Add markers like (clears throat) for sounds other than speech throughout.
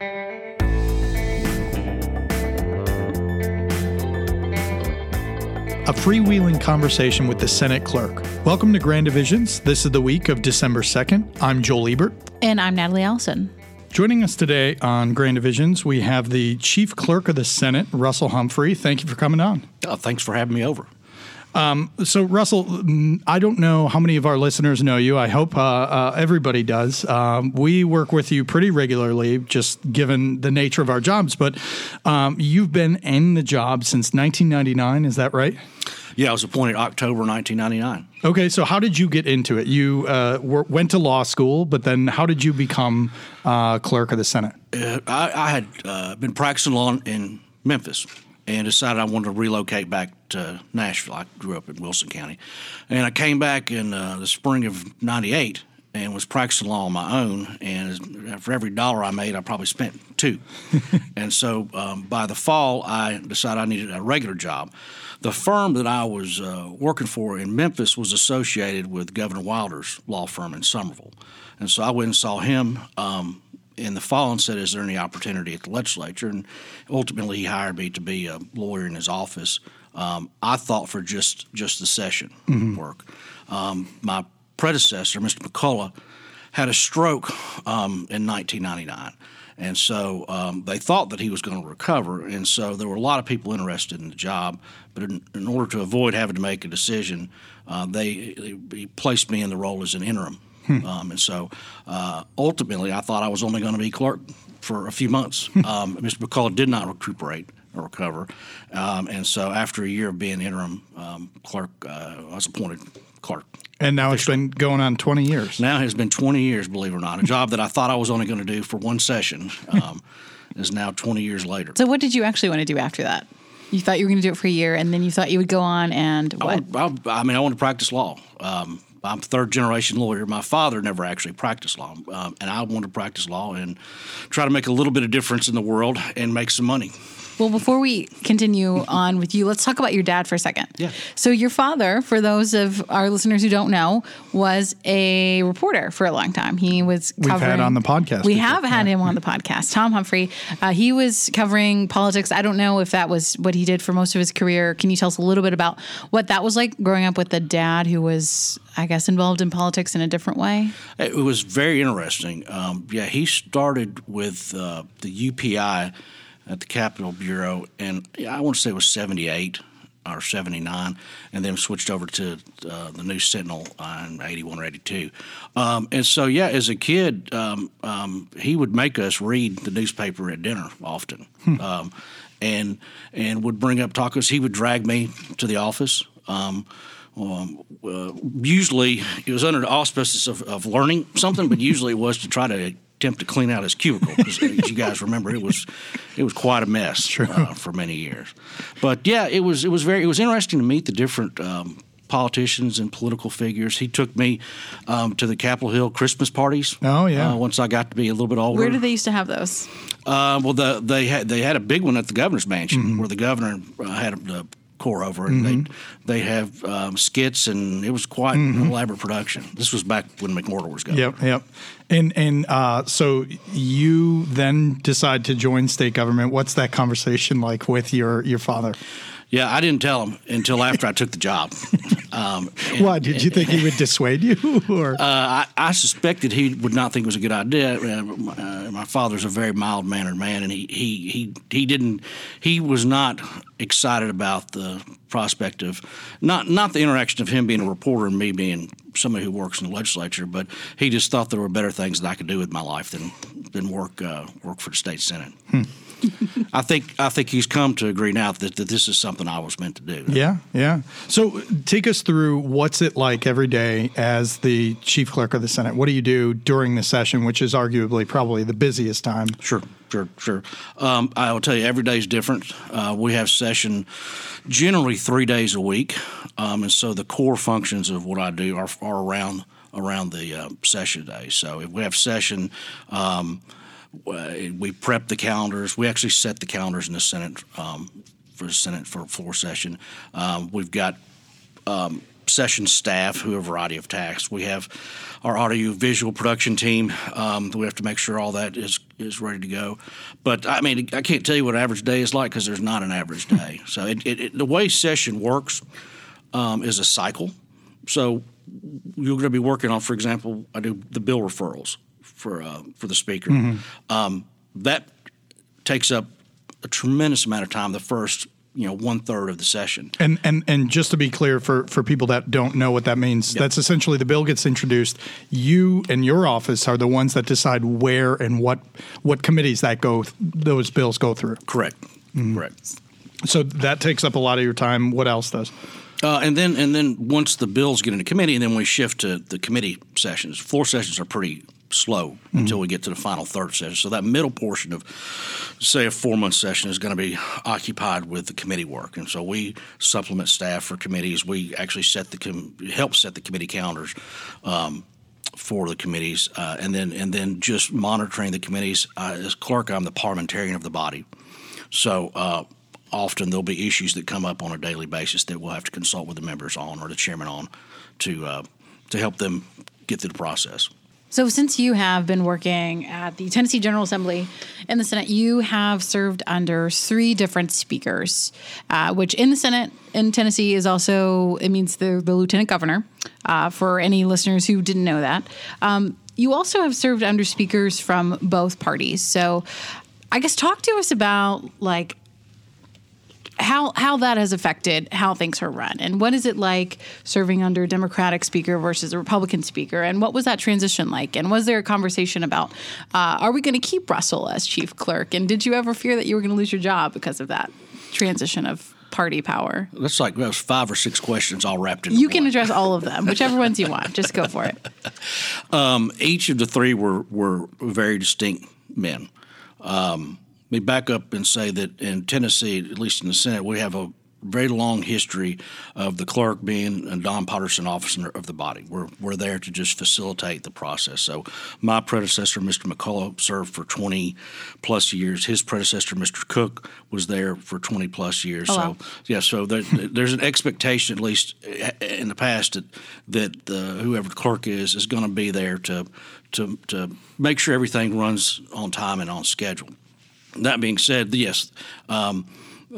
a freewheeling conversation with the Senate clerk. Welcome to Grand Divisions. This is the week of December 2nd. I'm Joel Ebert. And I'm Natalie Allison. Joining us today on Grand Divisions, we have the Chief Clerk of the Senate, Russell Humphrey. Thank you for coming on. Uh, thanks for having me over. Um, so, Russell, I don't know how many of our listeners know you. I hope uh, uh, everybody does. Um, we work with you pretty regularly, just given the nature of our jobs. But um, you've been in the job since 1999. Is that right? Yeah, I was appointed October 1999. Okay, so how did you get into it? You uh, were, went to law school, but then how did you become uh, clerk of the Senate? Uh, I, I, had uh, been practicing law in Memphis and decided I wanted to relocate back to Nashville. I grew up in Wilson County. And I came back in uh, the spring of 98 and was practicing law on my own. And for every dollar I made, I probably spent two. (laughs) and so um, by the fall, I decided I needed a regular job. The firm that I was uh, working for in Memphis was associated with Governor Wilder's law firm in Somerville. And so I went and saw him um, in the fall and said, Is there any opportunity at the legislature? And ultimately, he hired me to be a lawyer in his office. Um, I thought for just, just the session mm-hmm. work. Um, my predecessor, Mr. McCullough, had a stroke um, in 1999. And so um, they thought that he was going to recover. And so there were a lot of people interested in the job. But in, in order to avoid having to make a decision, uh, they, they placed me in the role as an interim. Hmm. Um, and so uh, ultimately, I thought I was only going to be clerk for a few months. Hmm. Um, Mr. McCullough did not recuperate or recover. Um, and so after a year of being interim um, clerk, uh, I was appointed clerk. And now it's been going on 20 years. Now it has been 20 years, believe it or not. A job that I thought I was only going to do for one session um, is now 20 years later. So, what did you actually want to do after that? You thought you were going to do it for a year, and then you thought you would go on and what? I, I, I mean, I want to practice law. Um, I'm a third generation lawyer. My father never actually practiced law, um, and I want to practice law and try to make a little bit of difference in the world and make some money. Well, before we continue (laughs) on with you, let's talk about your dad for a second. Yeah. So, your father, for those of our listeners who don't know, was a reporter for a long time. He was covering. We've had on the podcast. We before. have had yeah. him on the (laughs) podcast. Tom Humphrey. Uh, he was covering politics. I don't know if that was what he did for most of his career. Can you tell us a little bit about what that was like growing up with a dad who was, I guess, involved in politics in a different way? It was very interesting. Um, yeah, he started with uh, the UPI at the Capitol Bureau, and I want to say it was 78 or 79, and then switched over to uh, the News Sentinel in 81 or 82. Um, and so, yeah, as a kid, um, um, he would make us read the newspaper at dinner often. Hmm. Um, and and would bring up tacos. He would drag me to the office. Um, um, uh, usually, it was under the auspices of, of learning something, but usually it was to try to attempt to clean out his cubicle because, as you guys remember, it was it was quite a mess uh, for many years. But yeah, it was it was very it was interesting to meet the different. Um, politicians and political figures. He took me um, to the Capitol Hill Christmas parties. Oh yeah. Uh, once I got to be a little bit older. Where did they used to have those? Uh, well, the, they had they had a big one at the governor's mansion mm-hmm. where the governor uh, had a, a core over it. Mm-hmm. They they have um, skits, and it was quite mm-hmm. an elaborate production. This was back when McWherter was governor. Yep, yep. And and uh, so you then decide to join state government. What's that conversation like with your your father? Yeah, I didn't tell him until after I took the job. (laughs) Um, and, Why did you think he would dissuade you? (laughs) Or uh, I, I, suspected he would not think it was a good idea. Uh, my father's a very mild mannered man, and he, he he he didn't. He was not excited about the prospect of not not the interaction of him being a reporter and me being somebody who works in the legislature, but he just thought there were better things that I could do with my life than than work uh, work for the state senate. Hmm. (laughs) I think I think he's come to agree now that, that this is something I was meant to do. Yeah, yeah. So take us through what's it like every day as the chief clerk of the Senate. What do you do during the session, which is arguably probably the busiest time? Sure, sure, sure. Um, I will tell you, every day is different. Uh, we have session generally three days a week, um, and so the core functions of what I do are, are around around the uh, session day. So if we have session. Um, we prep the calendars. We actually set the calendars in the Senate um, for the Senate for floor session. Um, we've got um, session staff who have a variety of tasks. We have our audio visual production team. Um, we have to make sure all that is is ready to go. But I mean, I can't tell you what an average day is like because there's not an average day. (laughs) so it, it, it, the way session works um, is a cycle. So you're going to be working on, for example, I do the bill referrals for uh, for the speaker. Um, that takes up a tremendous amount of time. The first you know one third of the session. And and and just to be clear for for people that don't know what that means, that's essentially the bill gets introduced. You and your office are the ones that decide where and what what committees that go those bills go through. Correct. Correct. So that takes up a lot of your time. What else does? Uh, and then and then once the bills get into committee, and then we shift to the committee sessions. Floor sessions are pretty slow until we get to the final third session. So that middle portion of, say, a four month session is going to be occupied with the committee work, and so we supplement staff for committees. We actually set the com- help set the committee calendars. Um, for the committees, uh, and then and then just monitoring the committees. Uh, as clerk, I'm the parliamentarian of the body, so uh, often there'll be issues that come up on a daily basis that we'll have to consult with the members on or the chairman on to uh, to help them get through the process. So, since you have been working at the Tennessee General Assembly in the Senate, you have served under three different speakers, uh, which in the Senate in Tennessee is also, it means the, the lieutenant governor, uh, for any listeners who didn't know that. Um, you also have served under speakers from both parties. So, I guess talk to us about like how how that has affected how things are run. And what is it like serving under a democratic speaker versus a republican speaker? And what was that transition like? And was there a conversation about uh, are we going to keep russell as chief clerk? And did you ever fear that you were going to lose your job because of that transition of party power? That's like that was five or six questions all wrapped in. you can address all of them whichever ones you want. Just go for it. (laughs) Um, each of the three were were very distinct men. Um, me back up and say that in Tennessee, at least in the Senate, we have a very long history of the clerk being a non-partisan officer of the body. We're we're there to just facilitate the process. So my predecessor, Mr. McCullough, served for 20 plus years. His predecessor, Mr. Cook, was there for 20 plus years. Oh, so wow. yeah, so there, there's an expectation, at least in the past, that that uh, whoever the clerk is is going to be there to to to make sure everything runs on time and on schedule. That being said, yes, um,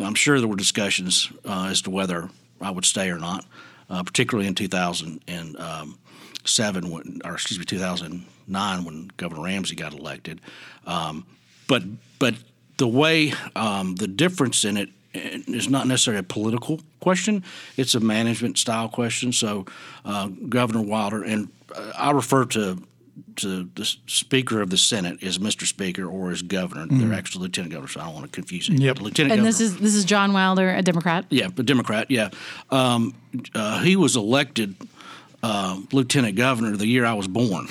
I'm sure there were discussions uh, as to whether I would stay or not, uh, particularly in 2007, when, or excuse me, 2009 when Governor Ramsey got elected. Um, but but the way um, the difference in it is not necessarily a political question; it's a management style question. So uh, Governor Wilder and uh, I refer to to the Speaker of the Senate is Mr. Speaker or as Governor. They're actually Lieutenant Governor, so I don't want to confuse it. Yep. Lieutenant and Governor. this is this is john wilder a democrat Yeah, a Democrat. Yeah, um, uh, he was elected uh, lieutenant governor the year I was born.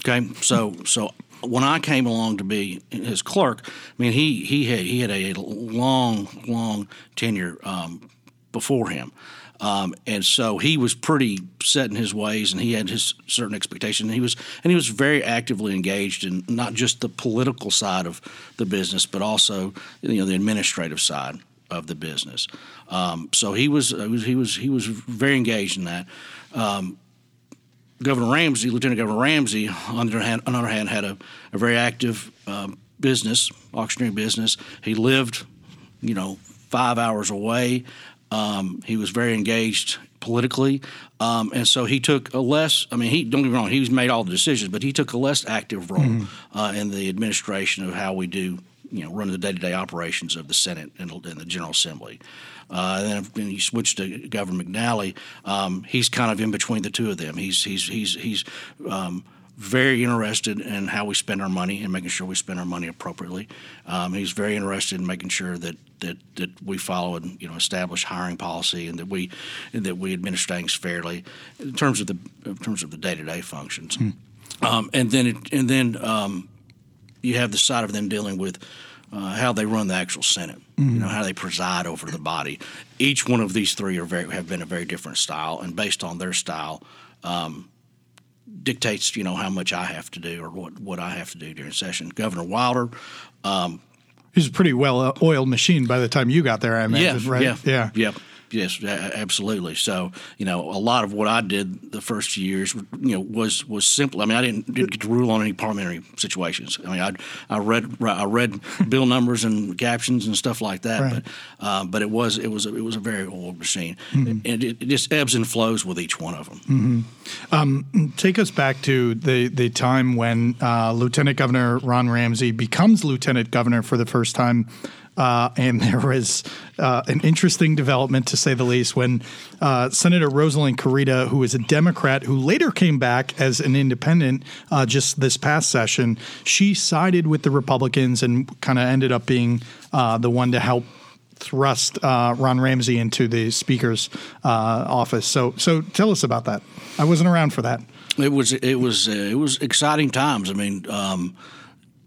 Okay, so so when I came along to be his clerk, I mean he he had he had a long long tenure um, before him. Um, and so he was pretty set in his ways, and he had his certain expectation. And he was, and he was very actively engaged in not just the political side of the business, but also you know the administrative side of the business. Um, so he was, uh, he was he was very engaged in that. Um, Governor Ramsey, Lieutenant Governor Ramsey, on the other hand, the other hand had a, a very active um, business, auctioneering business. He lived, you know, five hours away. Um, he was very engaged politically, um, and so he took a less. I mean, he don't get me wrong. He's made all the decisions, but he took a less active role uh, in the administration of how we do, you know, run the day-to-day operations of the Senate and, and the General Assembly. Uh, and then when you switch to Governor McNally, um, he's kind of in between the two of them. He's he's he's he's um, very interested in how we spend our money and making sure we spend our money appropriately. Um, he's very interested in making sure that that, that we follow and you know establish hiring policy and that we and that we administer things fairly in terms of the in terms of the day to day functions. Um, and then it, and then um, you have the side of them dealing with uh, how they run the actual Senate, you know, how they preside over the body. Each one of these three are very have been a very different style, and based on their style, um, dictates you know how much I have to do or what what I have to do during session. Governor Wilder, um, He's a pretty well oiled machine by the time you got there, I yeah, imagine, right? yeah, yeah. yeah. Yes, absolutely. So, you know, a lot of what I did the first few years, you know, was was simple. I mean, I didn't, didn't get to rule on any parliamentary situations. I mean, I I read I read (laughs) bill numbers and captions and stuff like that. Right. But uh, but it was it was a, it was a very old machine, and it, it just ebbs and flows with each one of them. Take us back to the, the time when uh, Lieutenant Governor Ron Ramsey becomes Lieutenant Governor for the first time. Uh, and (laughs) there was uh, an interesting development, to say the least, when uh, Senator Rosalind Kurita, who is a Democrat who later came back as an independent uh, just this past session, she sided with the Republicans and kind of ended up being uh, the one to help thrust uh, Ron Ramsey into the Speaker's uh, office. So, so tell us about that. I wasn't around for that. It was it was uh, it was exciting times. I mean, um,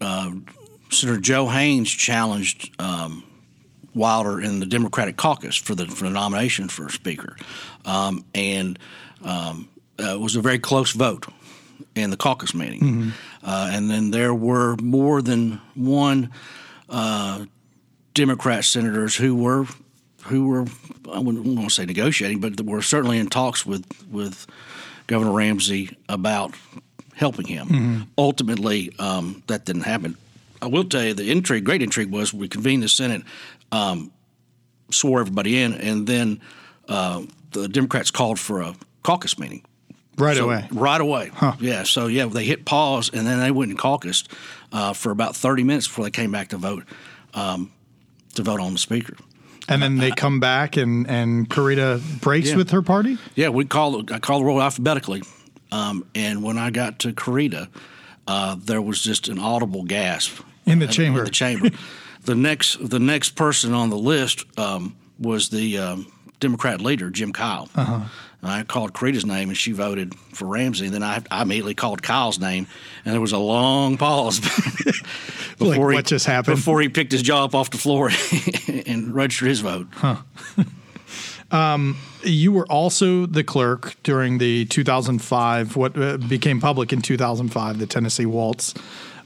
uh, Senator Joe Haynes challenged um, Wilder in the Democratic caucus for the for the nomination for Speaker, um, and um, uh, it was a very close vote in the caucus meeting. Uh, and then there were more than one uh, Democrat senators who were who were I wouldn't want to say negotiating, but were certainly in talks with with Governor Ramsey about helping him. Ultimately, um, that didn't happen. I will tell you the intrigue, great intrigue, was we convened the Senate, um, swore everybody in, and then uh, the Democrats called for a caucus meeting. Right So- away. Right away. Yeah. So yeah, they hit pause and then they went and caucused uh, for about thirty minutes before they came back to vote um, to vote on the speaker. And then they come back, and and Kurita breaks Yeah. with her party. Yeah, we call I call the roll alphabetically, um, and when I got to Kurita, uh, there was just an audible gasp In the chamber. In (laughs) the chamber. the next the next person on the list um, was the um, Democrat leader Jim Kyle. Uh-huh. I called Kurita's name, and she voted for Ramsey. And then I, I immediately called Kyle's name, and there was a long pause (laughs) Like, he, what just happened? before he picked his jaw up off the floor (laughs) and registered his vote. huh? You were also the clerk during the 2005, what uh, became public in 2005, the Tennessee Waltz.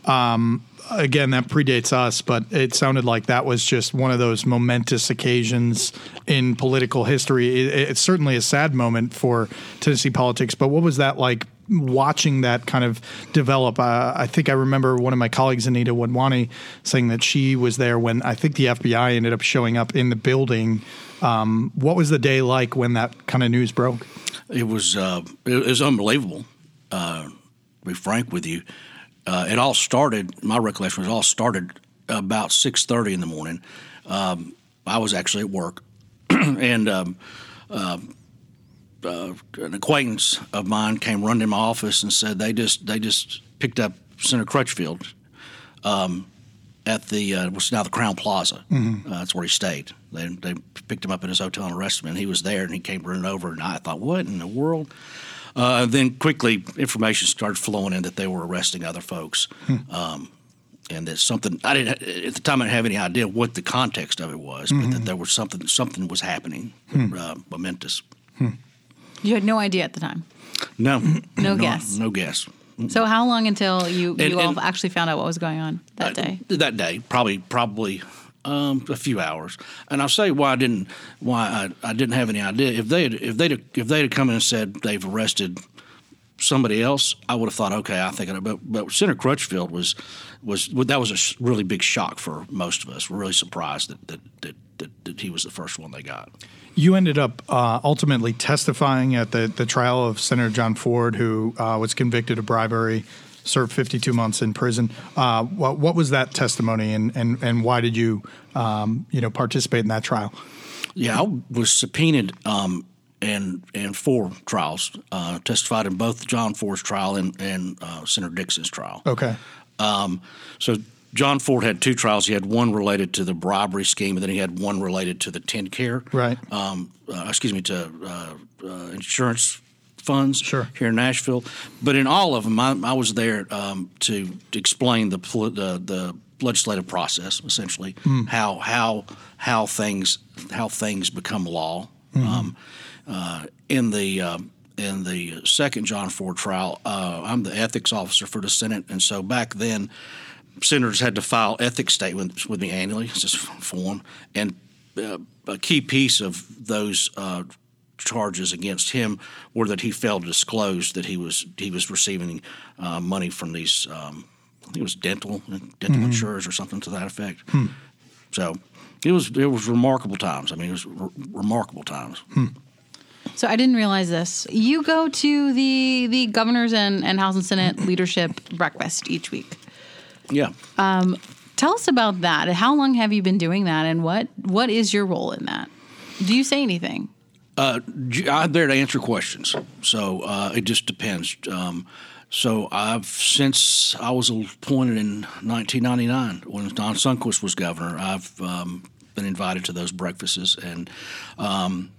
Um, again, that predates us, but it sounded like that was just one of those momentous occasions in political history. It, it's certainly a sad moment for Tennessee politics, but what was that like? Watching that kind of develop, uh, I think I remember one of my colleagues, Anita Wadhwani, saying that she was there when I think the FBI ended up showing up in the building. Um, what was the day like when that kind of news broke? It was uh, it was unbelievable. Uh, to be frank with you, uh, it all started. My recollection was all started about six thirty in the morning. Um, I was actually at work, (clears throat) and um, uh, uh, an acquaintance of mine came running in my office and said they just they just picked up Senator Crutchfield um, at the uh, what's now the Crowne Plaza. Uh, that's where he stayed. They, they picked him up in his hotel and arrested him. And he was there, and he came running over. And I thought, what in the world? Uh, then quickly, information started flowing in that they were arresting other folks. Um, and that something I didn't at the time I didn't have any idea what the context of it was, but that there was something something was happening, uh, momentous. You had no idea at the time. No, No (clears throat) guess. no guess. So how long until you, And- you all and- actually found out what was going on that day? Uh, that day, probably probably um, a few hours. And I'll say why I didn't why I, I didn't have any idea. If they if they if they'd come in and said they've arrested somebody else, I would have thought okay, I think. But but Senator Crutchfield was was that was a really big shock for most of us. We're really surprised that that that, that, that he was the first one they got. You ended up uh, ultimately testifying at the, the trial of Senator John Ford, who uh, was convicted of bribery, served 52 months in prison. Uh, what, what was that testimony, and, and, and why did you um, you know participate in that trial? Yeah, I was subpoenaed um, and and four trials. Uh, testified in both John Ford's trial and and uh, Senator Dixon's trial. Okay. Um, so John Ford had two trials. He had one related to the bribery scheme, and then he had one related to the TennCare. Right. Um, uh, excuse me, to uh, uh, insurance funds Sure. here in Nashville. But in all of them, I, I was there um, to, to explain the, the the legislative process, essentially how how how things how things become law. Um, uh, in the um, in the second John Ford trial, uh, I'm the ethics officer for the Senate, and so back then, senators had to file ethics statements with me annually. It's just form, and uh, a key piece of those uh, charges against him were that he failed to disclose that he was he was receiving uh, money from these um, I think it was dental dental insurers or something to that effect. So it was it was remarkable times. I mean, it was re- remarkable times. So I didn't realize this. You go to the the governors and, and House and Senate (clears throat) leadership breakfast each week. Yeah. Tell us about that. How long have you been doing that, and what what is your role in that? Do you say anything? J- I'm there to answer questions, so uh, it just depends. Um, so I've since I was appointed in 1999 when Don Sundquist was governor. I've um, been invited to those breakfasts, and um,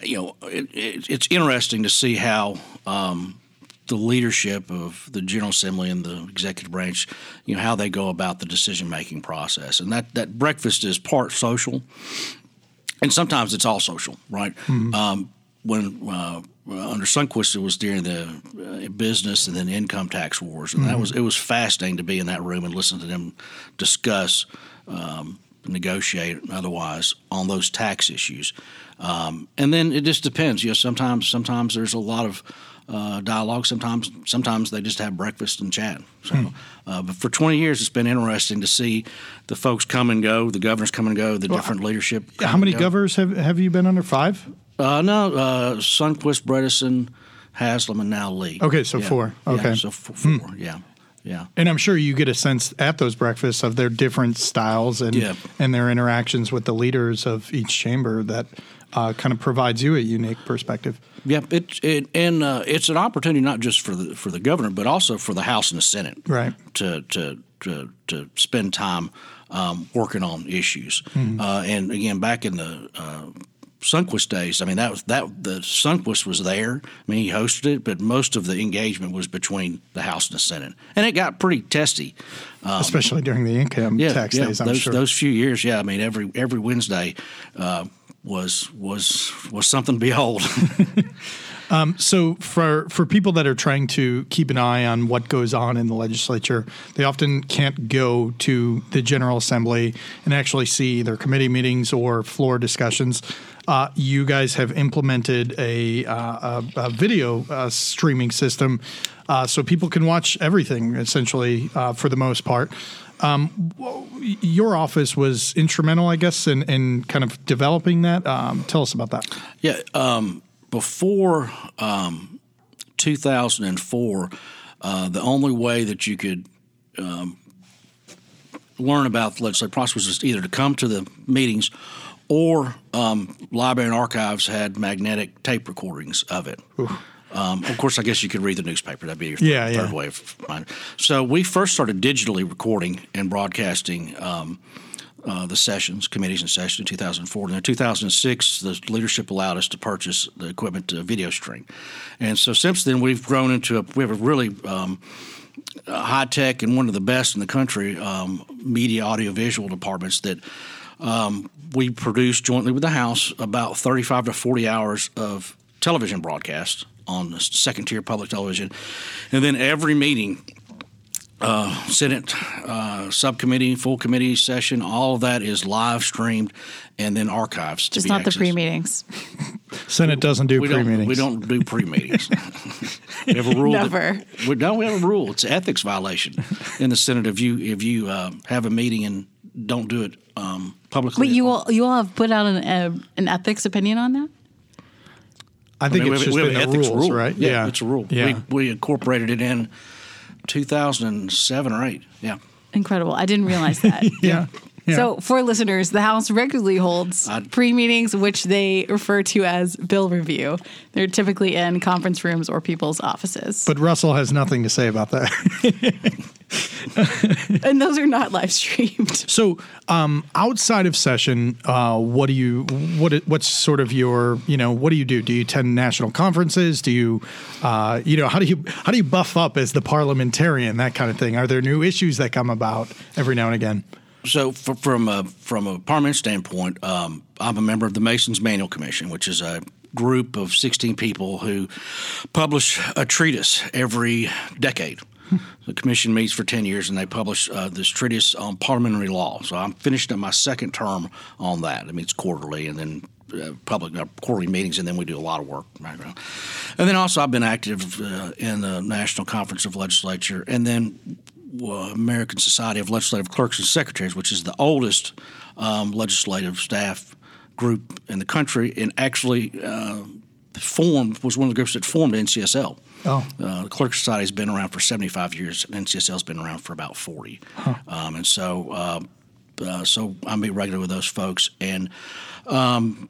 you know it, it, it's interesting to see how. Um, the leadership of the General Assembly and the executive branch, you know, how they go about the decision making process. And that, that breakfast is part social, and sometimes it's all social, right? Um, when uh, under Sundquist, it was during the uh, business and then income tax wars, and that was it was fascinating to be in that room and listen to them discuss, um, negotiate, otherwise on those tax issues. Um, and then it just depends. You know, sometimes sometimes there's a lot of uh, dialogue. Sometimes sometimes they just have breakfast and chat. So, uh, but for 20 years, it's been interesting to see the folks come and go, the governors come and go, the different leadership. How many governors have, have you been under? Five? Uh, no, uh, Sundquist, Bredesen, Haslam, and now Lee. Okay, so Yeah. four. Yeah, Okay. so f- four. Yeah, yeah. And I'm sure you get a sense at those breakfasts of their different styles and Yeah. and their interactions with the leaders of each chamber that uh, kind of provides you a unique perspective. Yep, it, it and uh, it's an opportunity not just for the for the governor, but also for the House and the Senate, Right. To to to, to spend time um, working on issues. Mm-hmm. Uh, and again, back in the uh, Sundquist days, I mean that was that the Sundquist was there. I mean he hosted it, but most of the engagement was between the House and the Senate, and it got pretty testy. especially during the income Um, Yeah, tax yeah, days. I'm those sure. those few years, yeah. I mean every every Wednesday. Uh, was was was something to behold. (laughs) So for for people that are trying to keep an eye on what goes on in the legislature, they often can't go to the General Assembly and actually see their committee meetings or floor discussions. Uh, you guys have implemented a, uh, a, a video uh, streaming system, uh, so people can watch everything essentially uh, for the most part. Um, your office was instrumental, I guess, in, in kind of developing that. Um, tell us about that. Yeah, um, before um, 2004, uh, the only way that you could um, learn about legislative process was either to come to the meetings or um, library and archives had magnetic tape recordings of it. Um, of course, I guess you could read the newspaper. That'd be your Yeah, third, yeah. third way of finding. So we first started digitally recording and broadcasting um, uh, the sessions, committees and sessions in 2004. And in 2006, the leadership allowed us to purchase the equipment to video stream. And so since then, we've grown into a we have a really um, high tech and one of the best in the country um, media audiovisual departments that um, we produce jointly with the House about 35 to 40 hours of television broadcast on the second tier public television. And then every meeting, uh, Senate uh, subcommittee, full committee session, all of that is live streamed and then archives to Just be not the pre meetings. Senate doesn't do We pre meetings. we don't do pre meetings. (laughs) we have a rule. that- Never. we don't. We have a rule. It's an ethics violation in the Senate if you if you uh, have a meeting and don't do it um, publicly. But you all you all have put out an uh, an ethics opinion on that. I think I mean, it's we, just we have been an the ethics rules, rule, right? Yeah, it's a rule. Yeah. We, we incorporated it in 2007 or eight. Yeah. Incredible. I didn't realize that. (laughs) yeah. Yeah. So, for listeners, the House regularly holds I'd- pre meetings, which they refer to as bill review. They're typically in conference rooms or people's offices. but Russell has nothing to say about that. (laughs) (laughs) and those are not live streamed. (laughs) so, um, outside of session, uh, what do you what what's sort of your you know what do you do? Do you attend national conferences? Do you uh, you know how do you how do you buff up as the parliamentarian that kind of thing? Are there new issues that come about every now and again? So, for, from a from a parliament standpoint, um, I'm a member of the Masons Manual Commission, which is a group of 16 people who publish a treatise every decade. The commission meets for 10 years and they publish uh, this treatise on parliamentary law. So I'm finishing up my second term on that. It meets quarterly and then uh, public uh, quarterly meetings, and then we do a lot of work. And then also, I've been active uh, in the National Conference of Legislature, and then uh, American Society of Legislative Clerks and Secretaries, which is the oldest um, legislative staff group in the country, and actually uh, formed was one of the groups that formed NCSL. Oh. Uh, the Clerk Society has been around for 75 years, and NCSL has been around for about 40. Huh. Um, and so, uh, uh, so I meet regular with those folks, and um,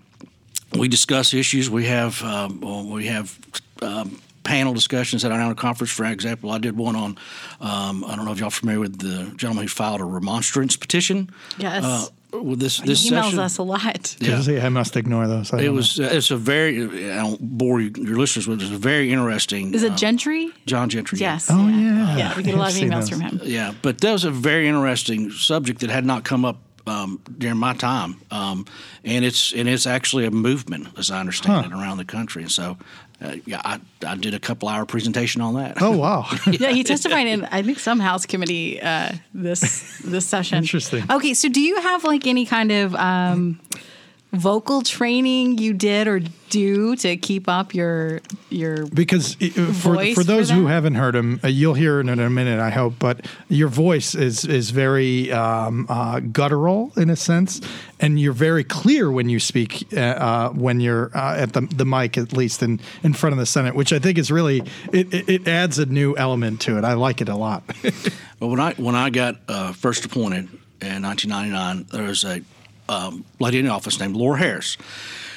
we discuss issues. We have um, we have um, panel discussions that at our annual conference. For example, I did one on um, I don't know if y'all are familiar with the gentleman who filed a remonstrance petition. Yes. Uh, with this this he emails session. us a lot. (laughs) Yeah. I must ignore those. I It don't was uh, it's a very I don't bore you, your listeners with it. It's a very interesting. Is it uh, Gentry? John Gentry? Yes. know. Oh yeah. Yeah, we get a lot of emails those. from him. Yeah, but that was a very interesting subject that had not come up um, during my time, um, and it's and it's actually a movement, as I understand it, around the country. And so, uh, yeah, I, I did a couple hour presentation on that. Oh wow. (laughs) (laughs) yeah, he testified in I think some House committee uh, this this (laughs) session. Interesting. Okay, so do you have like any kind of um, vocal training you did or do to keep up your your because uh, for Voice for those for who haven't heard him, uh, you'll hear it in a minute, I hope. But your voice is is very um, uh, guttural in a sense, and you're very clear when you speak uh, uh, when you're uh, at the the mic, at least in in front of the Senate, which I think is really it, it, it adds a new element to it. I like it a lot. (laughs) But when I when I got uh, first appointed in 1999, there was a um, lady in the office named Laura Harris,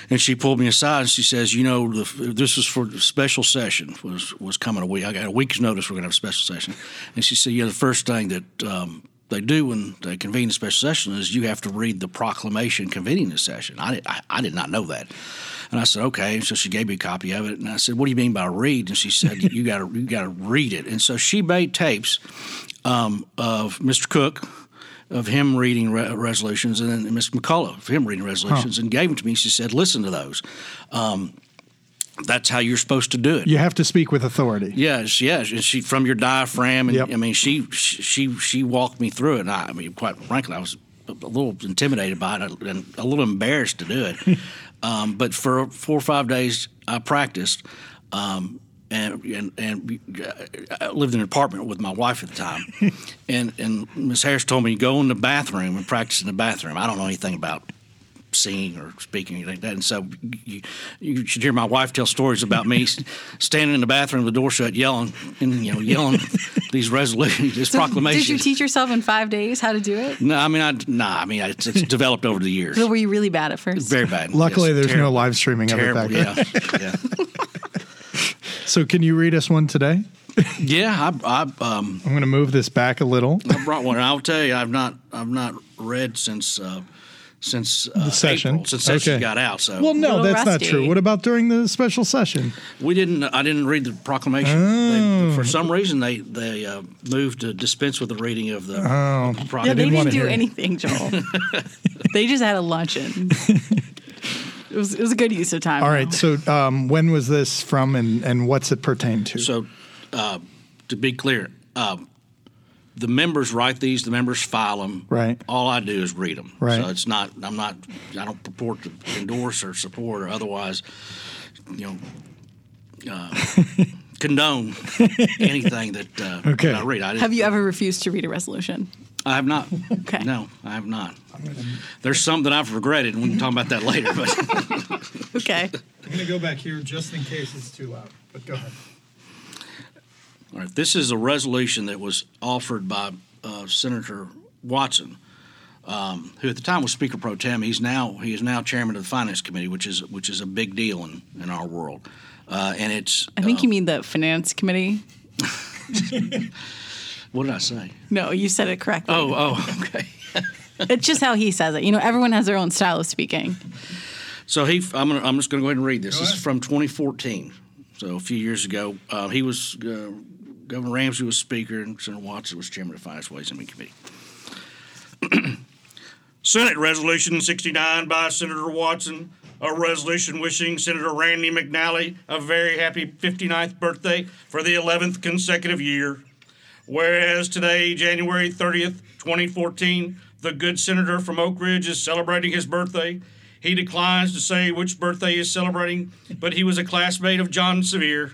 and she pulled me aside and she says, "You know, the, this is for the special session was was coming a week. I got a week's notice. We're going to have a special session." And she said, "You know, the first thing that um, they do when they convene a special session is you have to read the proclamation convening the session." I did, I, I did not know that. And I said, okay. So she gave me a copy of it, and I said, "What do you mean by read?" And she said, (laughs) "You got to you got to read it." And so she made tapes um, of Mr. Cook, of him reading re- resolutions, and then Mr. McCullough of him reading resolutions, and gave them to me. She said, "Listen to those. Um, that's how you're supposed to do it." you have to speak with authority. Yes, yes. And she from your diaphragm, and Yep. I mean, she she she walked me through it. And I, I mean, quite frankly, I was a little intimidated by it and a little embarrassed to do it. (laughs) um, but for four or five days, I practiced. Um, and, and and uh, I lived in an apartment with my wife at the time, (laughs) and and Miss Harris told me go in the bathroom and practice in the bathroom. I don't know anything about singing or speaking or anything like that. And so you, you should hear my wife tell stories about me (laughs) standing in the bathroom with the door shut, yelling and you know yelling (laughs) these resolutions, these Did proclamations. you teach yourself in five days how to do it? no, I mean, I nah, I mean, it's, it's developed over the years. So were you really bad at first? Very bad. Luckily, Yes, there's terrible, no live streaming of it back then. Yeah, yeah, So, can you read us one today? yeah. I, I um, I'm going to move this back a little. I brought one. I'll tell you, I've not, I've not read since, uh, since uh, The session. April, since session Okay. got out. So Well, no, Little that's not true. What about during the special session? We didn't. I didn't read the proclamation. Oh. They, for some reason, they they uh, moved to dispense with the reading of the Oh. Yeah, they proclamation. didn't didn't do anything, Joel. (laughs) they just had a luncheon. (laughs) It was, it was a good use of time. All right. though. So, um, when was this from, and, and what's it pertain to? So, uh, to be clear, uh, the members write these. The members file them. Right. All I do is read them. Right. So it's not. I'm not. I don't purport to endorse or support or otherwise, you know, uh, (laughs) condone anything that, uh, Okay. that I read. I just- Have you ever refused to read a resolution? I have not. (laughs) Okay. No, I have not. There's some that I've regretted, and we can talk about that later. But (laughs) Okay. I'm going to go back here just in case it's too loud, but go ahead. all right, this is a resolution that was offered by uh, Senator Watson, um, who at the time was Speaker pro tem. He's now he is now chairman of the Finance Committee, which is which is a big deal in, in our world. Uh, and it's I think uh, you mean the finance committee. (laughs) what did I say? No, you said it correctly. Oh, oh, (laughs) okay. (laughs) It's just how he says it. You know, everyone has their own style of speaking. So he, I'm, gonna, I'm just going to go ahead and read this. This is from 2014, so a few years ago. Uh, he was uh, Governor Ramsey was Speaker, and Senator Watson was Chairman of the Finance Ways and Means Committee. (clears throat) Senate Resolution 69 by Senator Watson, a resolution wishing Senator Randy McNally a very happy 59th birthday for the 11th consecutive year. Whereas today, January 30th, 2014, the good senator from Oak Ridge is celebrating his birthday. He declines to say which birthday he is celebrating, but he was a classmate of John Sevier.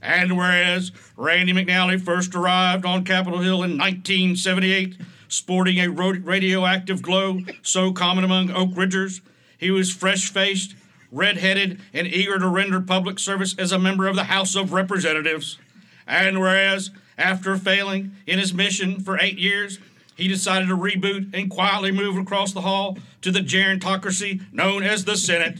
And whereas Randy McNally first arrived on Capitol Hill in 1978, sporting a radioactive glow so common among Oak Ridgers, he was fresh faced, red headed, and eager to render public service as a member of the House of Representatives. And whereas, after failing in his mission for eight years, he decided to reboot and quietly move across the hall to the gerontocracy known as the Senate.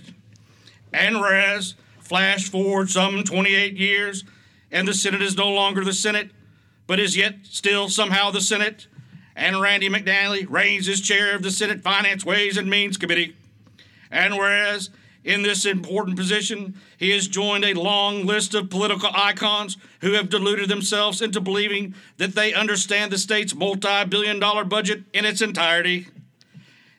And whereas, flash forward some 28 years, and the Senate is no longer the Senate, but is yet still somehow the Senate, and Randy McNally reigns as chair of the Senate Finance, Ways, and Means Committee. And whereas in this important position, he has joined a long list of political icons who have deluded themselves into believing that they understand the state's multi billion dollar budget in its entirety.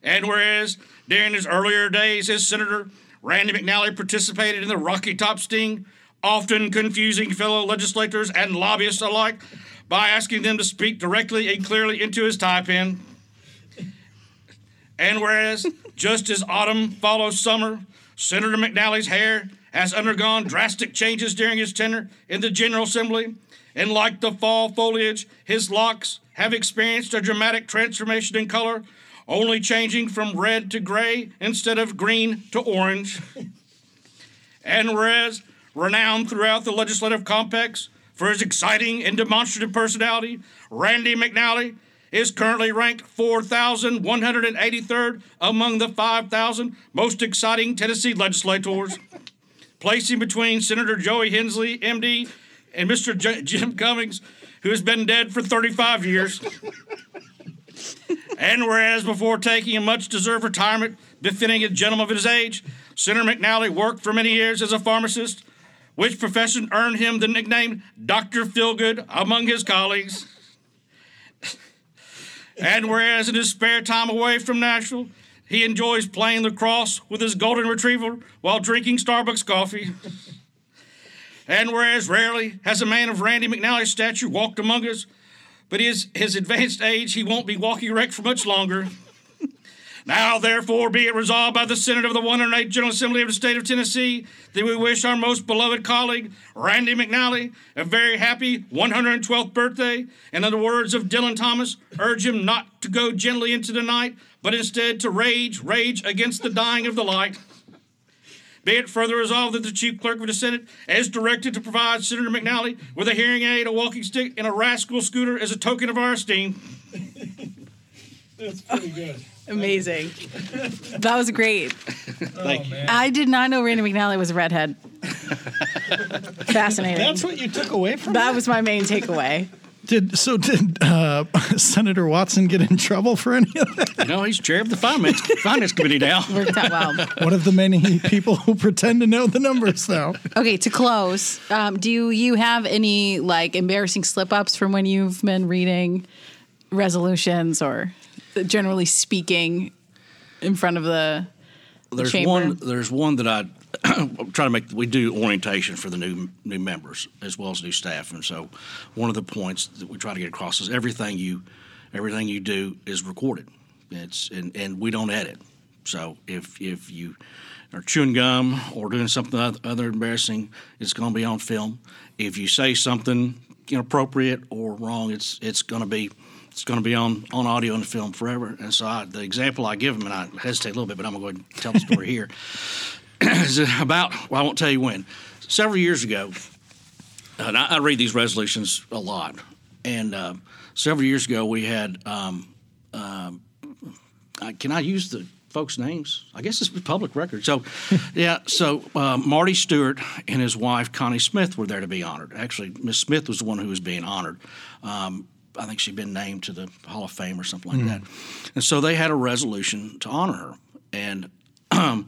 And whereas during his earlier days as senator, Randy McNally participated in the Rocky Top sting, often confusing fellow legislators and lobbyists alike by asking them to speak directly and clearly into his tie pen. And whereas, just as autumn follows summer, Senator McNally's hair has undergone drastic changes during his tenure in the General Assembly, and like the fall foliage, his locks have experienced a dramatic transformation in color, only changing from red to gray instead of green to orange. (laughs) and whereas, renowned throughout the legislative complex for his exciting and demonstrative personality, Randy McNally is currently ranked 4,183rd among the 5,000 most exciting Tennessee legislators, (laughs) placing between Senator Joey Hensley, MD, and Mr. J- Jim Cummings, who has been dead for 35 years. (laughs) and whereas before taking a much deserved retirement befitting a gentleman of his age, Senator McNally worked for many years as a pharmacist which profession earned him the nickname Dr. Feelgood among his colleagues. And whereas in his spare time away from Nashville, he enjoys playing lacrosse with his golden retriever while drinking Starbucks coffee. and whereas rarely has a man of Randy McNally's stature walked among us, but his, his advanced age, he won't be walking erect for much longer. Now, therefore, be it resolved by the Senate of the 108th General Assembly of the State of Tennessee that we wish our most beloved colleague, Randy McNally, a very happy 112th birthday, and in the words of Dylan Thomas, urge him not to go gently into the night, but instead to rage, rage against the dying of the light. Be it further resolved that the Chief Clerk of the Senate is directed to provide Senator McNally with a hearing aid, a walking stick, and a rascal scooter as a token of our esteem. That's pretty good. Amazing. (laughs) That was great. Thank you. I did not know Randy McNally was a redhead. (laughs) Fascinating. That's what you took away from that was my main takeaway. Did so? Did uh, (laughs) Senator Watson get in trouble for any of that? No, he's chair of the finance, finance committee now. Worked out well. One of the many people who pretend to know the numbers though. Okay, to close, um, do you have any like embarrassing slip ups from when you've been reading resolutions or generally speaking in front of the There's chamber? one. There's one that I (coughs) try to make. We do orientation for the new new members as well as new staff, and so one of the points that we try to get across is everything you everything you do is recorded. It's and, and we don't edit. So if if you are chewing gum or doing something other embarrassing, it's going to be on film. If you say something inappropriate or wrong, it's it's going to be it's going to be on, on audio and film forever. And so I, the example I give them, and I hesitate a little bit, but I'm going to go ahead and tell the story here, (clears throat) is about, well, I won't tell you when. Several years ago, and I, I read these resolutions a lot, and uh, several years ago we had, um, I, can I use the folks' names? I guess it's public record. So, (laughs) yeah, so uh, Marty Stuart and his wife Connie Smith were there to be honored. Actually, Miss Smith was the one who was being honored. Um, I think she'd been named to the Hall of Fame or something like that. And so they had a resolution to honor her. And um,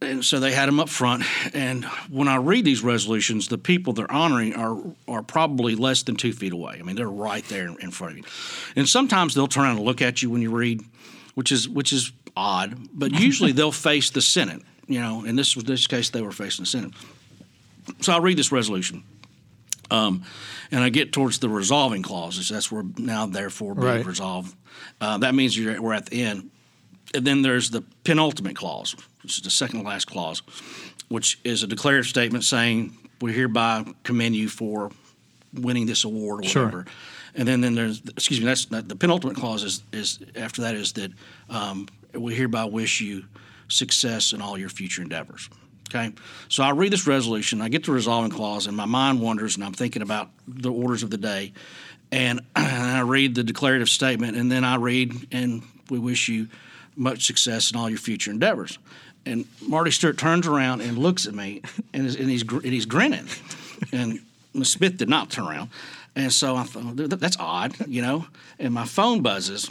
and so they had them up front. And when I read these resolutions, the people they're honoring are are probably less than two feet away. I mean, they're right there in, in front of you. And sometimes they'll turn around and look at you when you read, which is which is odd. But (laughs) usually they'll face the Senate. You know, in this this case, they were facing the Senate. So I'll read this resolution. Um, and I get towards the resolving clauses. That's where now, therefore, be Right. resolved. Uh, that means you're, we're at the end. And then there's the penultimate clause, which is the second to last clause, which is a declarative statement saying we hereby commend you for winning this award or Sure. whatever. And then, then there's excuse me, that's not, the penultimate clause is, is after that is that um, we hereby wish you success in all your future endeavors. Okay, so I read this resolution, I get the resolving clause, and my mind wanders, and I'm thinking about the orders of the day, and (clears throat) I read the declarative statement, and then I read, and we wish you much success in all your future endeavors. And Marty Stuart turns around and looks at me, and, is, and he's and he's grinning, and Smith did not turn around, and so I thought that's odd, you know. And my phone buzzes,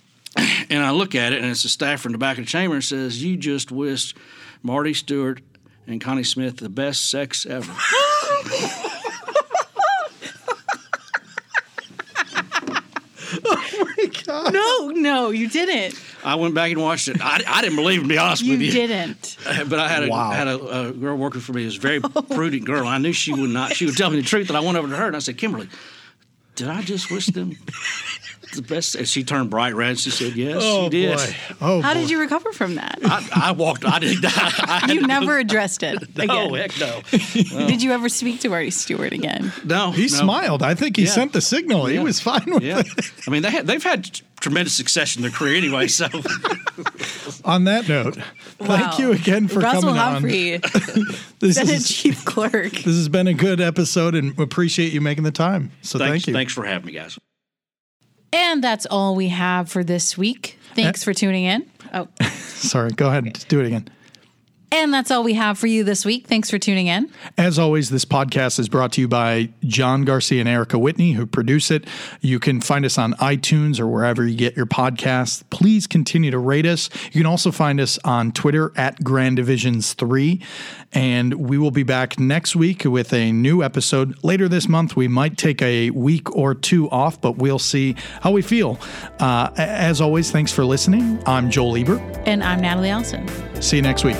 (clears throat) and I look at it, and it's a staffer in the back of the chamber and says, "You just wished Marty Stuart and Connie Smith the best sex ever." (laughs) Oh my God. No, no, you didn't. I went back and watched it. I, I didn't believe, it, to be honest You with you. You didn't. (laughs) But I had a Wow. had a, a girl working for me. who was a very (laughs) oh prudent girl. I knew she would not. She would tell me the truth. And I went over to her and I said, Kimberly, did I just wish them the best? And she turned bright red. She said, Yes, Oh you did. boy. Oh, How boy. did you recover from that? I, I walked. I did. I, had (laughs) You to never addressed it (laughs) again. No, heck no. (laughs) Did you ever speak to Marty Stuart again? No, He no. smiled. I think he Yeah. sent the signal. He was fine with Yeah, it. I mean they had, they've had tremendous success in their career anyway. So On that note, thank you again for Russell coming Humphrey, on. This, Senate is, Chief Clerk. this has been a good episode and appreciate you making the time. So thanks, thank you. thanks for having me, guys. And that's all we have for this week. Thanks uh, for tuning in. Oh, (laughs) Sorry, go ahead. Do it again. And that's all we have for you this week. Thanks for tuning in. As always, this podcast is brought to you by John Garcia and Erica Whitney, who produce it. You can find us on iTunes or wherever you get your podcasts. Please continue to rate us. You can also find us on Twitter at Grand Divisions 3. And we will be back next week with a new episode. Later this month, we might take a week or two off, but we'll see how we feel. Uh, as always, thanks for listening. I'm Joel Ebert. And I'm Natalie Allison. See you next week.